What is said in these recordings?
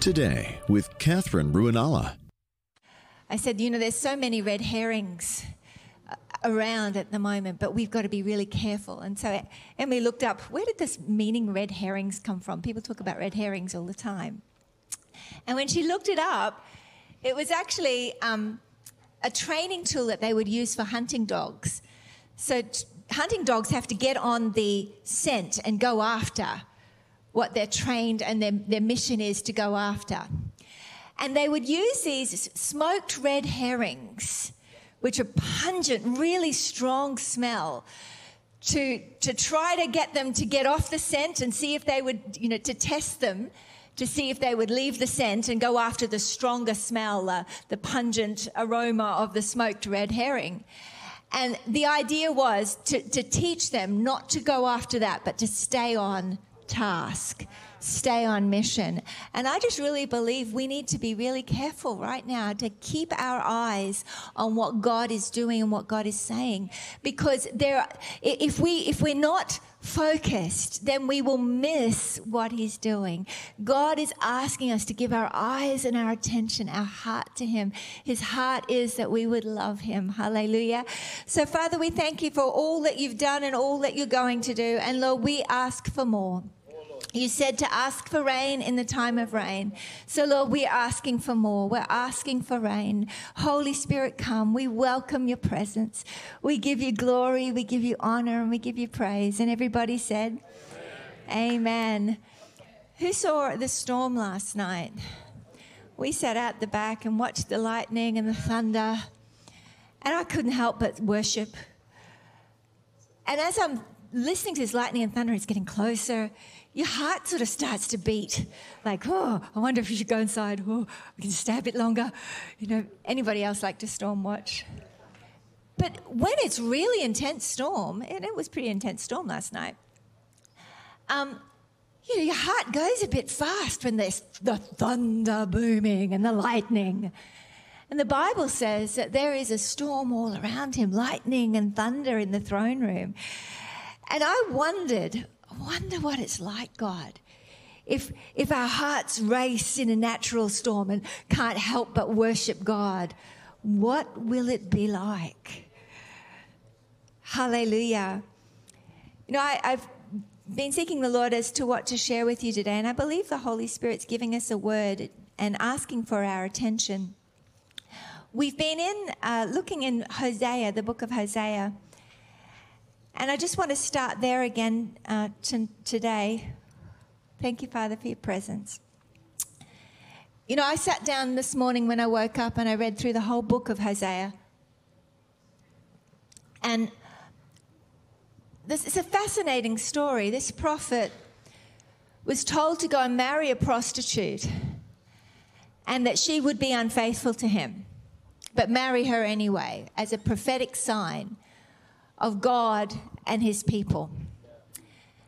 Today with Katherine Ruonala. I said, you know, there's so many red herrings uh, around at the moment, but we've got to be really careful. And so Emily looked up, where did this meaning red herrings come from? People talk about red herrings all the time. And when she looked it up, it was actually um, a training tool that they would use for hunting dogs. So t- hunting dogs have to get on the scent and go after what they're trained and their, their mission is to go after. And they would use these smoked red herrings, which are pungent, really strong smell, to, to try to get them to get off the scent and see if they would, you know, to test them to see if they would leave the scent and go after the stronger smell, uh, the pungent aroma of the smoked red herring. And the idea was to, to teach them not to go after that, but to stay on task stay on mission. And I just really believe we need to be really careful right now to keep our eyes on what God is doing and what God is saying. Because there, if we, if we're not focused, then we will miss what He's doing. God is asking us to give our eyes and our attention, our heart to Him. His heart is that we would love Him. Hallelujah. So, Father, we thank you for all that you've done and all that you're going to do. And Lord, we ask for more. You said to ask for rain in the time of rain. So, Lord, we're asking for more. We're asking for rain. Holy Spirit, come. We welcome your presence. We give you glory, we give you honor, and we give you praise. And everybody said, Amen. Amen. Who saw the storm last night? We sat out the back and watched the lightning and the thunder, and I couldn't help but worship. And as I'm listening to this lightning and thunder, it's getting closer your heart sort of starts to beat like, oh, I wonder if you should go inside. Oh, we can stay a bit longer. You know, anybody else like to storm watch? But when it's really intense storm, and it was pretty intense storm last night, um, you know, your heart goes a bit fast when there's the thunder booming and the lightning. And the Bible says that there is a storm all around him, lightning and thunder in the throne room. And I wondered, wonder what it's like, God. If, if our hearts race in a natural storm and can't help but worship God, what will it be like? Hallelujah. You know, I, I've been seeking the Lord as to what to share with you today, and I believe the Holy Spirit's giving us a word and asking for our attention. We've been in uh, looking in Hosea, the book of Hosea. And I just want to start there again uh, t- today. Thank you, Father, for your presence. You know, I sat down this morning when I woke up and I read through the whole book of Hosea. And this is a fascinating story. This prophet was told to go and marry a prostitute and that she would be unfaithful to him, but marry her anyway as a prophetic sign of God and his people.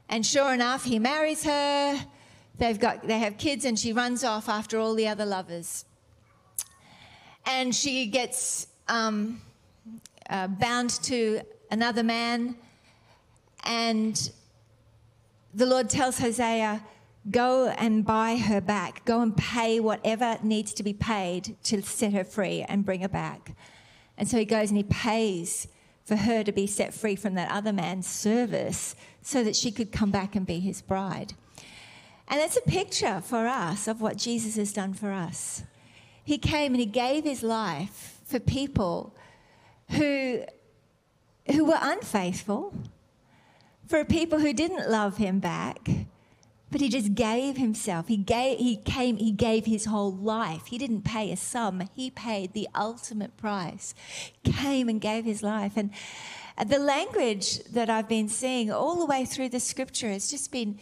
And sure enough, he marries her. They've got, they have kids, and she runs off after all the other lovers. And she gets um, uh, bound to another man. And the Lord tells Hosea, Go and buy her back. Go and pay whatever needs to be paid to set her free and bring her back. And so he goes and he pays for her to be set free from that other man's service so that she could come back and be his bride. And that's a picture for us of what Jesus has done for us. He came and he gave his life for people who, who were unfaithful, for people who didn't love him back, but he just gave himself. He gave he came, he gave his whole life. He didn't pay a sum. He paid the ultimate price. Came and gave his life. And uh, the language that I've been seeing all the way through the scripture has just been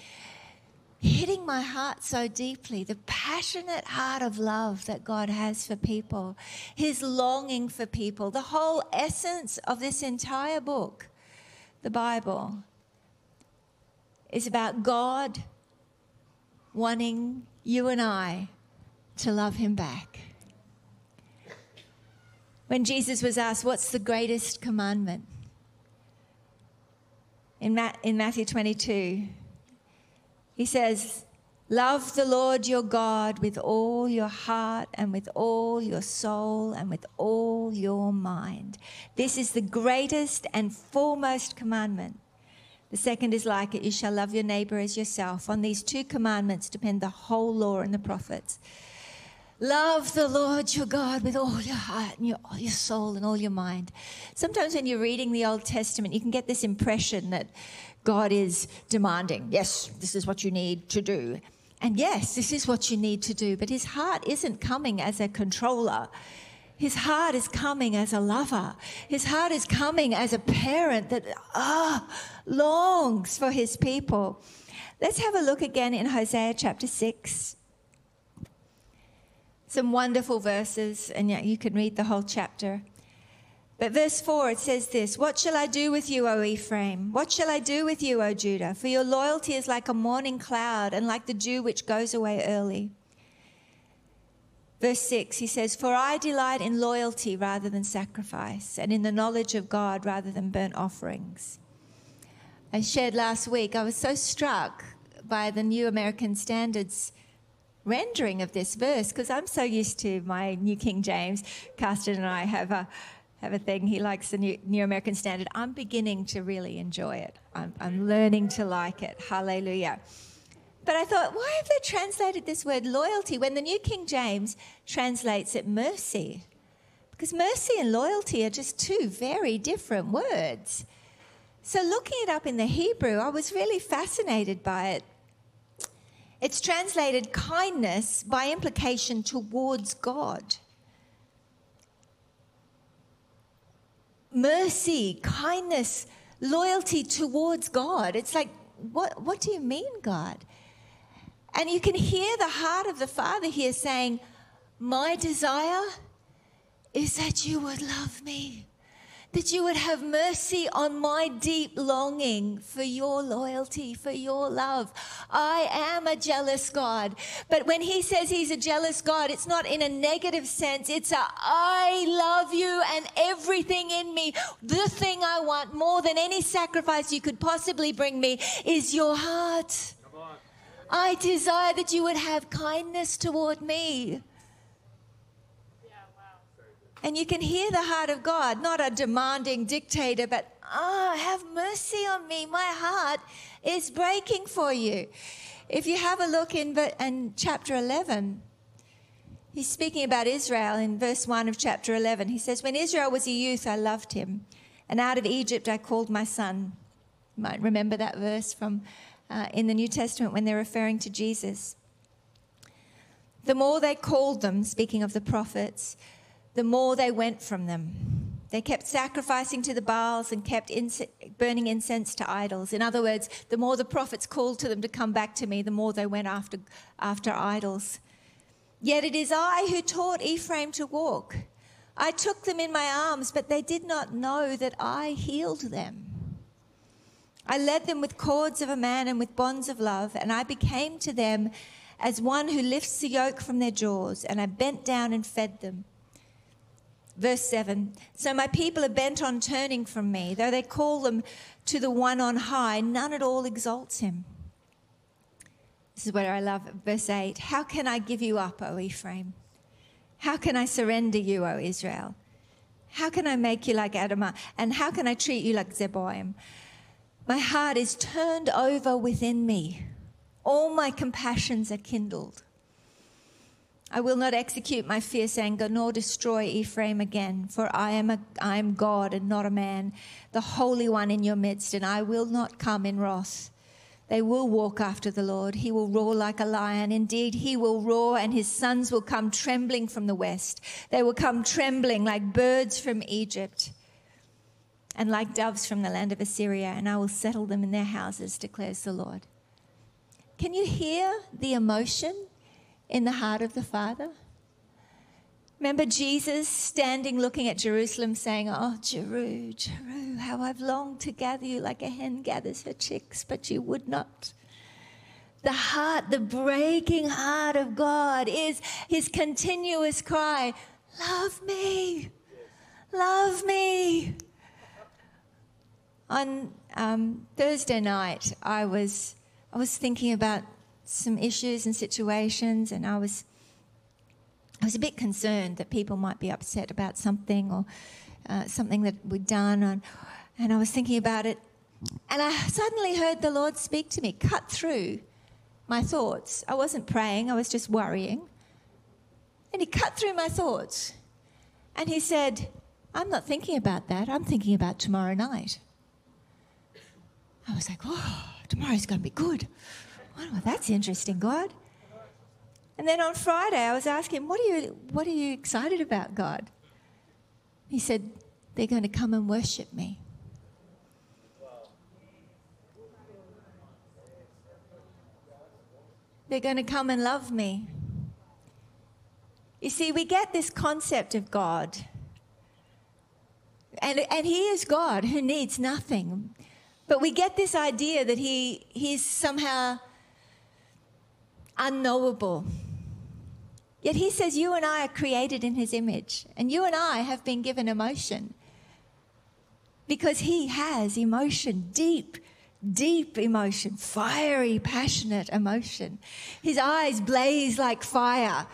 hitting my heart so deeply. The passionate heart of love that God has for people, his longing for people, the whole essence of this entire book, the Bible, is about God wanting you and I to love him back. When Jesus was asked, What's the greatest commandment? In, in Matthew 22, he says, Love the Lord your God with all your heart and with all your soul and with all your mind. This is the greatest and foremost commandment. The second is like it you shall love your neighbor as yourself. On these two commandments depend the whole law and the prophets. Love the Lord your God with all your heart and your, all your soul and all your mind. Sometimes when you're reading the Old Testament, you can get this impression that God is demanding, yes, this is what you need to do. And yes, this is what you need to do, but his heart isn't coming as a controller. His heart is coming as a lover. His heart is coming as a parent that ah longs for his people. Let's have a look again in Hosea chapter 6. Some wonderful verses, and yet you can read the whole chapter. But verse 4, it says this What shall I do with you, O Ephraim? What shall I do with you, O Judah? For your loyalty is like a morning cloud and like the dew which goes away early. Verse 6, he says, For I delight in loyalty rather than sacrifice, and in the knowledge of God rather than burnt offerings. I shared last week, I was so struck by the New American Standards rendering of this verse because I'm so used to my New King James. Carsten and I have a have a thing. He likes the New, New American Standard. I'm beginning to really enjoy it. I'm, I'm learning to like it. Hallelujah. But I thought, why have they translated this word loyalty when the New King James translates it mercy? Because mercy and loyalty are just two very different words. So, looking it up in the Hebrew, I was really fascinated by it. It's translated kindness by implication towards God. mercy, kindness, loyalty towards God. It's like, what, what do you mean, God? And you can hear the heart of the Father here saying, My desire is that you would love me that you would have mercy on my deep longing for your loyalty, for your love. I am a jealous God. But when he says he's a jealous God, it's not in a negative sense. It's a I love you and everything in me. The thing I want more than any sacrifice you could possibly bring me is your heart. I desire that you would have kindness toward me. And you can hear the heart of God, not a demanding dictator, but, ah, oh, have mercy on me. My heart is breaking for you. If you have a look in, in chapter 11, he's speaking about Israel in verse 1 of chapter 11. He says, When Israel was a youth, I loved him, and out of Egypt I called my son. You might remember that verse from uh, in the New Testament when they're referring to Jesus. The more they called them, speaking of the prophets, the more they went from them. They kept sacrificing to the Baals and kept burning incense to idols. In other words, the more the prophets called to them to come back to me, the more they went after, after idols. Yet it is I who taught Ephraim to walk. I took them in my arms, but they did not know that I healed them. I led them with cords of a man and with bonds of love, and I became to them as one who lifts the yoke from their jaws, and I bent down and fed them. Verse 7 So my people are bent on turning from me. Though they call them to the one on high, none at all exalts him. This is where I love. Verse 8 How can I give you up, O Ephraim? How can I surrender you, O Israel? How can I make you like Admah? And how can I treat you like Zeboiim? My heart is turned over within me. All my compassions are kindled. I will not execute my fierce anger, nor destroy Ephraim again, for I am, a, I am God and not a man, the Holy One in your midst, and I will not come in wrath. They will walk after the Lord. He will roar like a lion. Indeed, he will roar, and his sons will come trembling from the west. They will come trembling like birds from Egypt and like doves from the land of Assyria, and I will settle them in their houses, declares the Lord. Can you hear the emotion in the heart of the Father? Remember Jesus standing looking at Jerusalem saying, Oh, Jeru, Jeru, how I've longed to gather you like a hen gathers her chicks, but you would not. The heart, the breaking heart of God is his continuous cry, Love me, love me. On um, Thursday night, I was, I was thinking about some issues and situations, and I was I was a bit concerned that people might be upset about something or uh, something that we'd done, and, and I was thinking about it, and I suddenly heard the Lord speak to me, cut through my thoughts. I wasn't praying; I was just worrying, and He cut through my thoughts, and He said, "I'm not thinking about that. I'm thinking about tomorrow night." I was like, "Oh, tomorrow's going to be good." Oh, that's interesting, God. And then on Friday, I was asking, what are you, what are you excited about, God? He said, they're going to come and worship me. They're going to come and love me. You see, we get this concept of God. And, and He is God who needs nothing. But we get this idea that he, He's somehow unknowable. Yet he says, You and I are created in his image, and you and I have been given emotion because he has emotion, deep, deep emotion, fiery, passionate emotion. His eyes blaze like fire.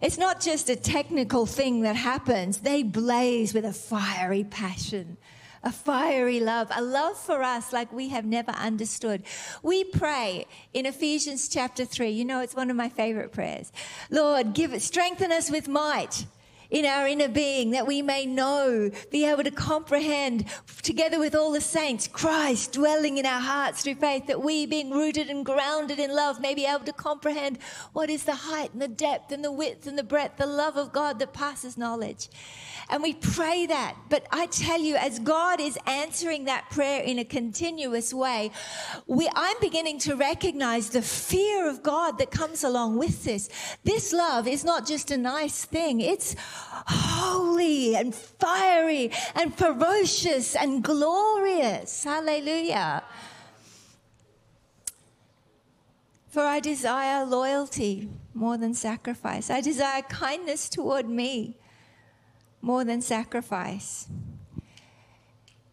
It's not just a technical thing that happens, they blaze with a fiery passion a fiery love, a love for us like we have never understood. We pray in Ephesians chapter 3. You know, it's one of my favorite prayers. Lord, give it, strengthen us with might in our inner being that we may know, be able to comprehend together with all the saints, Christ dwelling in our hearts through faith, that we being rooted and grounded in love may be able to comprehend what is the height and the depth and the width and the breadth, the love of God that passes knowledge. And we pray that. But I tell you, as God is answering that prayer in a continuous way, we, I'm beginning to recognize the fear of God that comes along with this. This love is not just a nice thing, it's holy and fiery and ferocious and glorious. Hallelujah. For I desire loyalty more than sacrifice. I desire kindness toward me more than sacrifice.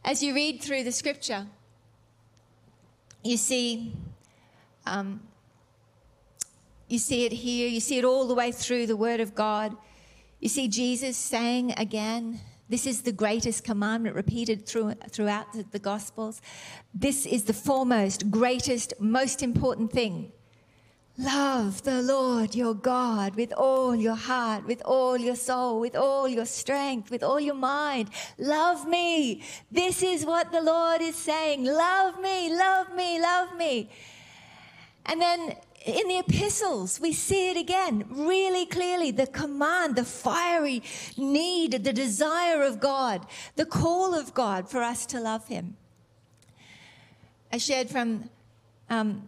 As you read through the scripture, you see, um, you see it here, you see it all the way through the Word of God. You see Jesus saying again, this is the greatest commandment repeated through, throughout the, the Gospels. This is the foremost, greatest, most important thing Love the Lord your God with all your heart, with all your soul, with all your strength, with all your mind. Love me. This is what the Lord is saying. Love me, love me, love me. And then in the epistles, we see it again really clearly the command, the fiery need, the desire of God, the call of God for us to love Him. I shared from um,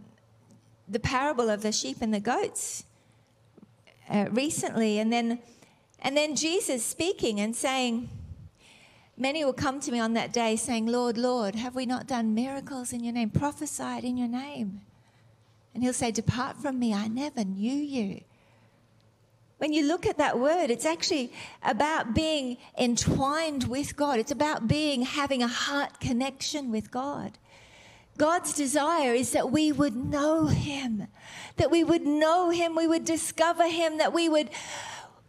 the parable of the sheep and the goats uh, recently, and then and then Jesus speaking and saying, Many will come to me on that day saying, Lord, Lord, have we not done miracles in your name, prophesied in your name? And he'll say, Depart from me, I never knew you. When you look at that word, it's actually about being entwined with God. It's about being, having a heart connection with God. God's desire is that we would know Him, that we would know Him, we would discover Him, that we would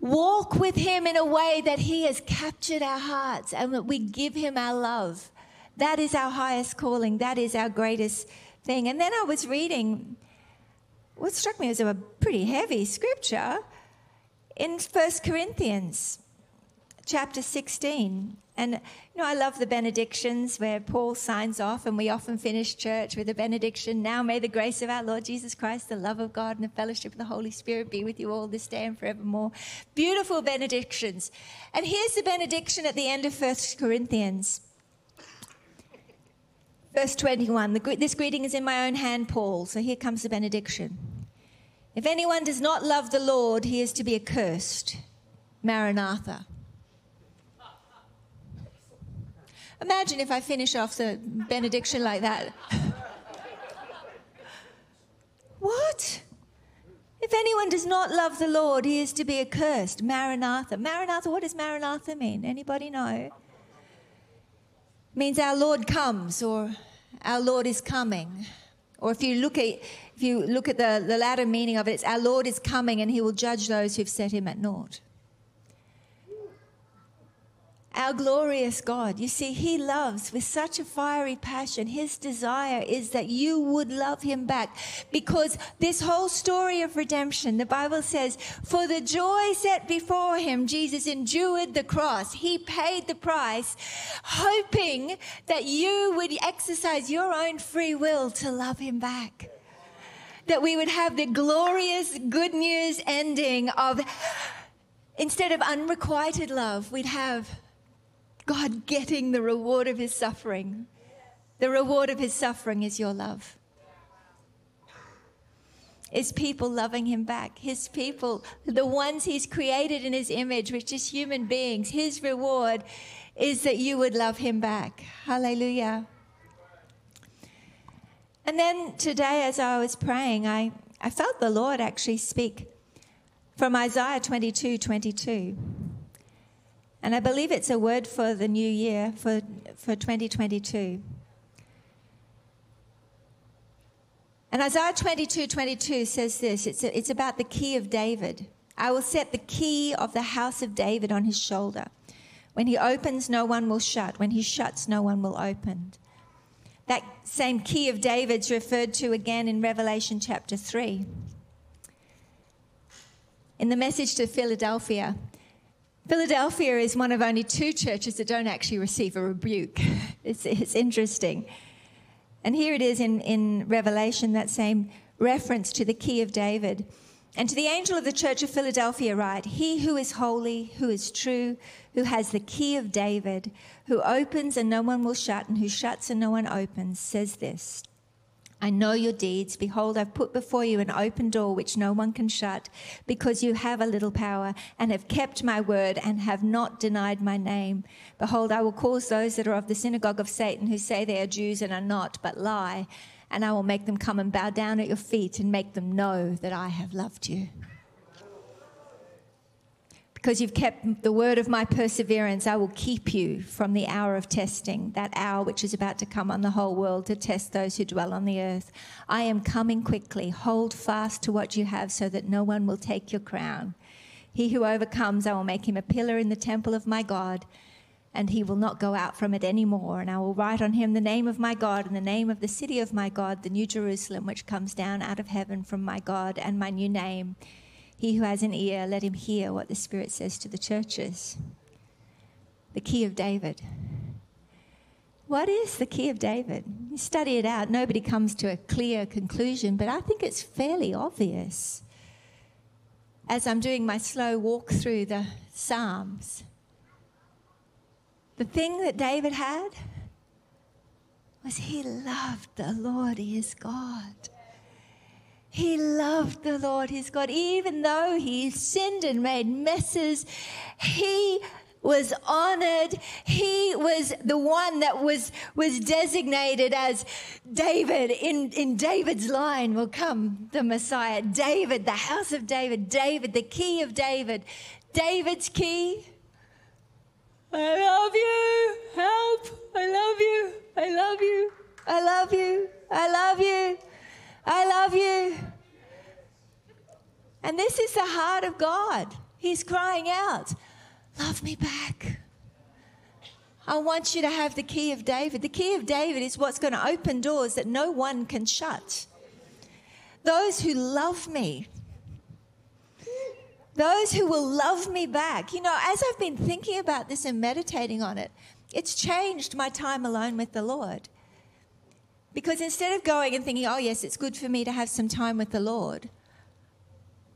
walk with Him in a way that He has captured our hearts and that we give Him our love. That is our highest calling, that is our greatest thing. And then I was reading what struck me as a pretty heavy scripture in First Corinthians chapter 16. And, you know, I love the benedictions where Paul signs off, and we often finish church with a benediction. Now may the grace of our Lord Jesus Christ, the love of God, and the fellowship of the Holy Spirit be with you all this day and forevermore. Beautiful benedictions. And here's the benediction at the end of First Corinthians. Verse 21. The, this greeting is in my own hand, Paul. So here comes the benediction. If anyone does not love the Lord, he is to be accursed. Maranatha. Imagine if I finish off the benediction like that. what? If anyone does not love the Lord, he is to be accursed. Maranatha. Maranatha, what does Maranatha mean? Anybody know? Means our Lord comes or our Lord is coming. Or if you look at if you look at the, the latter meaning of it, it's our Lord is coming and he will judge those who've set him at naught our glorious God. You see, He loves with such a fiery passion. His desire is that you would love Him back because this whole story of redemption, the Bible says, for the joy set before Him, Jesus endured the cross. He paid the price, hoping that you would exercise your own free will to love Him back. That we would have the glorious good news ending of instead of unrequited love, we'd have God getting the reward of his suffering. The reward of his suffering is your love. Is people loving him back. His people, the ones he's created in his image, which is human beings, his reward is that you would love him back. Hallelujah. And then today, as I was praying, I, I felt the Lord actually speak from Isaiah 22 22. And I believe it's a word for the new year, for, for 2022. And Isaiah 22 22 says this it's, a, it's about the key of David. I will set the key of the house of David on his shoulder. When he opens, no one will shut. When he shuts, no one will open. That same key of David's referred to again in Revelation chapter 3. In the message to Philadelphia, Philadelphia is one of only two churches that don't actually receive a rebuke. It's, it's interesting. And here it is in, in Revelation, that same reference to the key of David. And to the angel of the church of Philadelphia, write He who is holy, who is true, who has the key of David, who opens and no one will shut, and who shuts and no one opens, says this I know your deeds. Behold, I've put before you an open door which no one can shut, because you have a little power and have kept my word and have not denied my name. Behold, I will cause those that are of the synagogue of Satan who say they are Jews and are not, but lie, and I will make them come and bow down at your feet and make them know that I have loved you because you've kept the word of my perseverance, I will keep you from the hour of testing, that hour which is about to come on the whole world to test those who dwell on the earth. I am coming quickly. Hold fast to what you have so that no one will take your crown. He who overcomes, I will make him a pillar in the temple of my God, and he will not go out from it any more. And I will write on him the name of my God and the name of the city of my God, the New Jerusalem, which comes down out of heaven from my God, and my new name he who has an ear, let him hear what the Spirit says to the churches. The key of David. What is the key of David? You study it out, nobody comes to a clear conclusion, but I think it's fairly obvious. As I'm doing my slow walk through the Psalms, the thing that David had was he loved the Lord his God. He loved the Lord his God. Even though he sinned and made messes, he was honored. He was the one that was, was designated as David. In, in David's line will come the Messiah. David, the house of David. David, the key of David. David's key. I love you. Help. I love you. I love you. I love you. I love you. I love you. And this is the heart of God. He's crying out, Love me back. I want you to have the key of David. The key of David is what's going to open doors that no one can shut. Those who love me, those who will love me back. You know, as I've been thinking about this and meditating on it, it's changed my time alone with the Lord. Because instead of going and thinking, oh, yes, it's good for me to have some time with the Lord,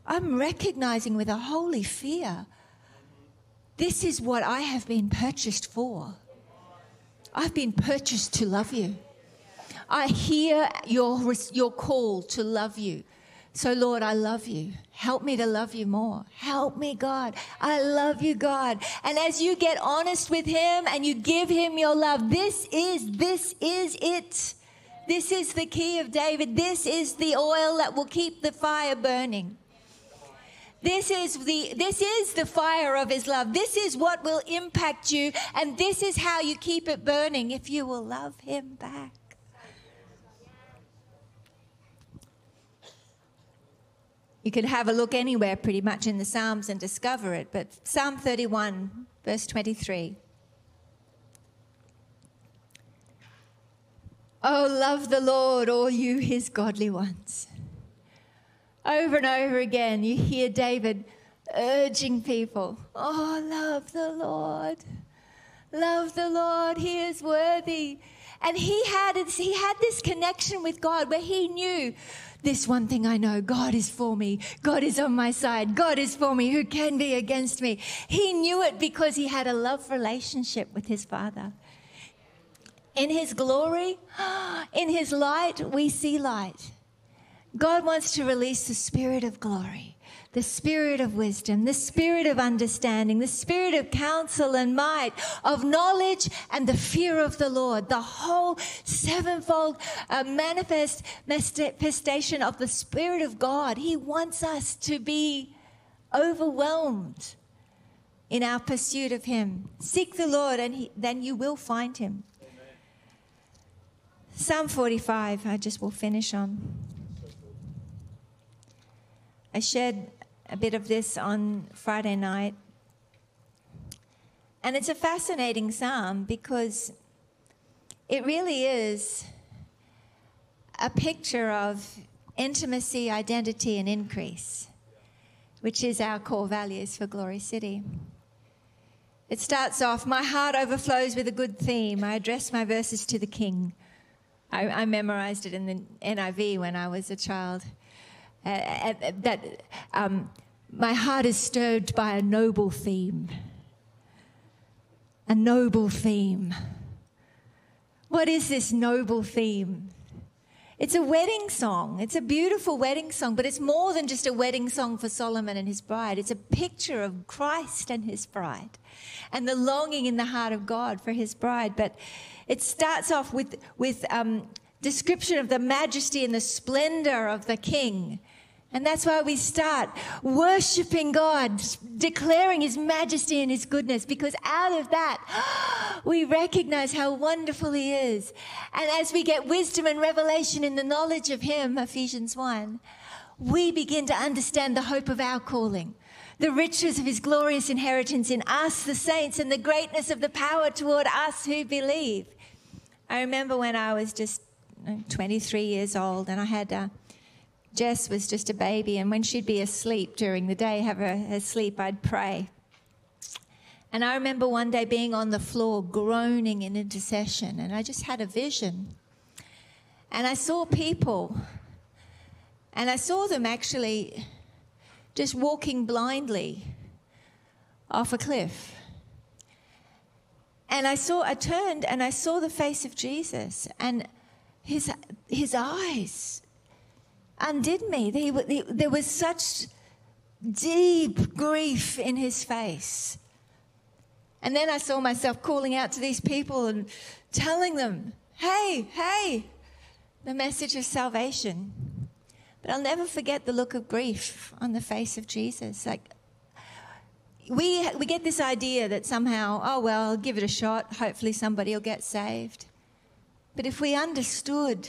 I'm recognizing with a holy fear this is what I have been purchased for. I've been purchased to love you. I hear your, your call to love you. So, Lord, I love you. Help me to love you more. Help me, God. I love you, God. And as you get honest with Him and you give Him your love, this is, this is it. This is the key of David. This is the oil that will keep the fire burning. This is the this is the fire of his love. This is what will impact you and this is how you keep it burning if you will love him back. You could have a look anywhere pretty much in the Psalms and discover it, but Psalm 31, verse 23. Oh, love the Lord, all you his godly ones. Over and over again, you hear David urging people, Oh, love the Lord. Love the Lord. He is worthy. And he had, he had this connection with God where he knew this one thing I know God is for me. God is on my side. God is for me. Who can be against me? He knew it because he had a love relationship with his Father. In his glory, in his light, we see light. God wants to release the spirit of glory the spirit of wisdom, the spirit of understanding, the spirit of counsel and might, of knowledge and the fear of the Lord, the whole sevenfold uh, manifest, manifestation of the Spirit of God. He wants us to be overwhelmed in our pursuit of Him. Seek the Lord, and he, then you will find Him. Psalm 45, I just will finish on. I shared a bit of this on Friday night. And it's a fascinating psalm because it really is a picture of intimacy, identity, and increase, which is our core values for Glory City. It starts off My heart overflows with a good theme. I address my verses to the King. I, I memorized it in the NIV when I was a child. Uh, uh, that um, my heart is stirred by a noble theme. A noble theme. What is this noble theme? It's a wedding song. It's a beautiful wedding song, but it's more than just a wedding song for Solomon and his bride. It's a picture of Christ and his bride and the longing in the heart of God for his bride. But it starts off with, with um, description of the majesty and the splendor of the king and that's why we start worshiping God, declaring His majesty and His goodness, because out of that, we recognize how wonderful He is. And as we get wisdom and revelation in the knowledge of Him, Ephesians 1, we begin to understand the hope of our calling, the riches of His glorious inheritance in us, the saints, and the greatness of the power toward us who believe. I remember when I was just 23 years old and I had a Jess was just a baby, and when she'd be asleep during the day, have her sleep, I'd pray. And I remember one day being on the floor groaning in intercession, and I just had a vision. And I saw people, and I saw them actually just walking blindly off a cliff. And I saw, I turned and I saw the face of Jesus, and his, his eyes undid me. There was such deep grief in his face. And then I saw myself calling out to these people and telling them, hey, hey, the message of salvation. But I'll never forget the look of grief on the face of Jesus. Like, we, we get this idea that somehow, oh, well, I'll give it a shot. Hopefully, somebody will get saved. But if we understood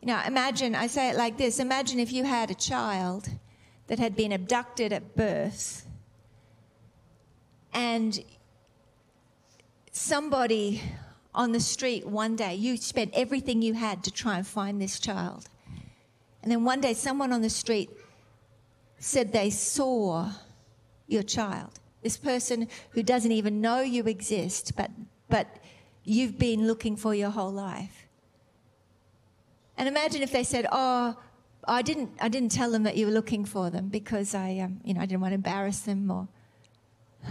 You know, imagine, I say it like this imagine if you had a child that had been abducted at birth and somebody on the street one day, you spent everything you had to try and find this child. And then one day, someone on the street said they saw your child. This person who doesn't even know you exist, but, but you've been looking for your whole life. And imagine if they said, "Oh, I didn't, I didn't tell them that you were looking for them because I, um, you know, I didn't want to embarrass them." Or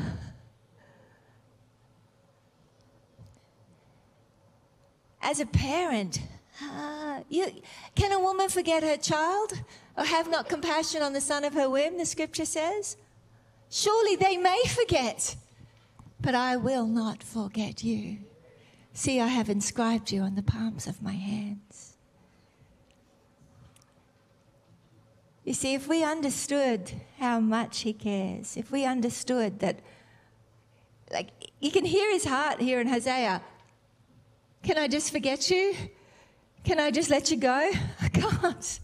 as a parent, uh, you, can a woman forget her child or have not compassion on the son of her womb? The scripture says. Surely they may forget, but I will not forget you. See, I have inscribed you on the palms of my hands. You see, if we understood how much He cares, if we understood that, like, you can hear His heart here in Hosea. Can I just forget you? Can I just let you go? I can't.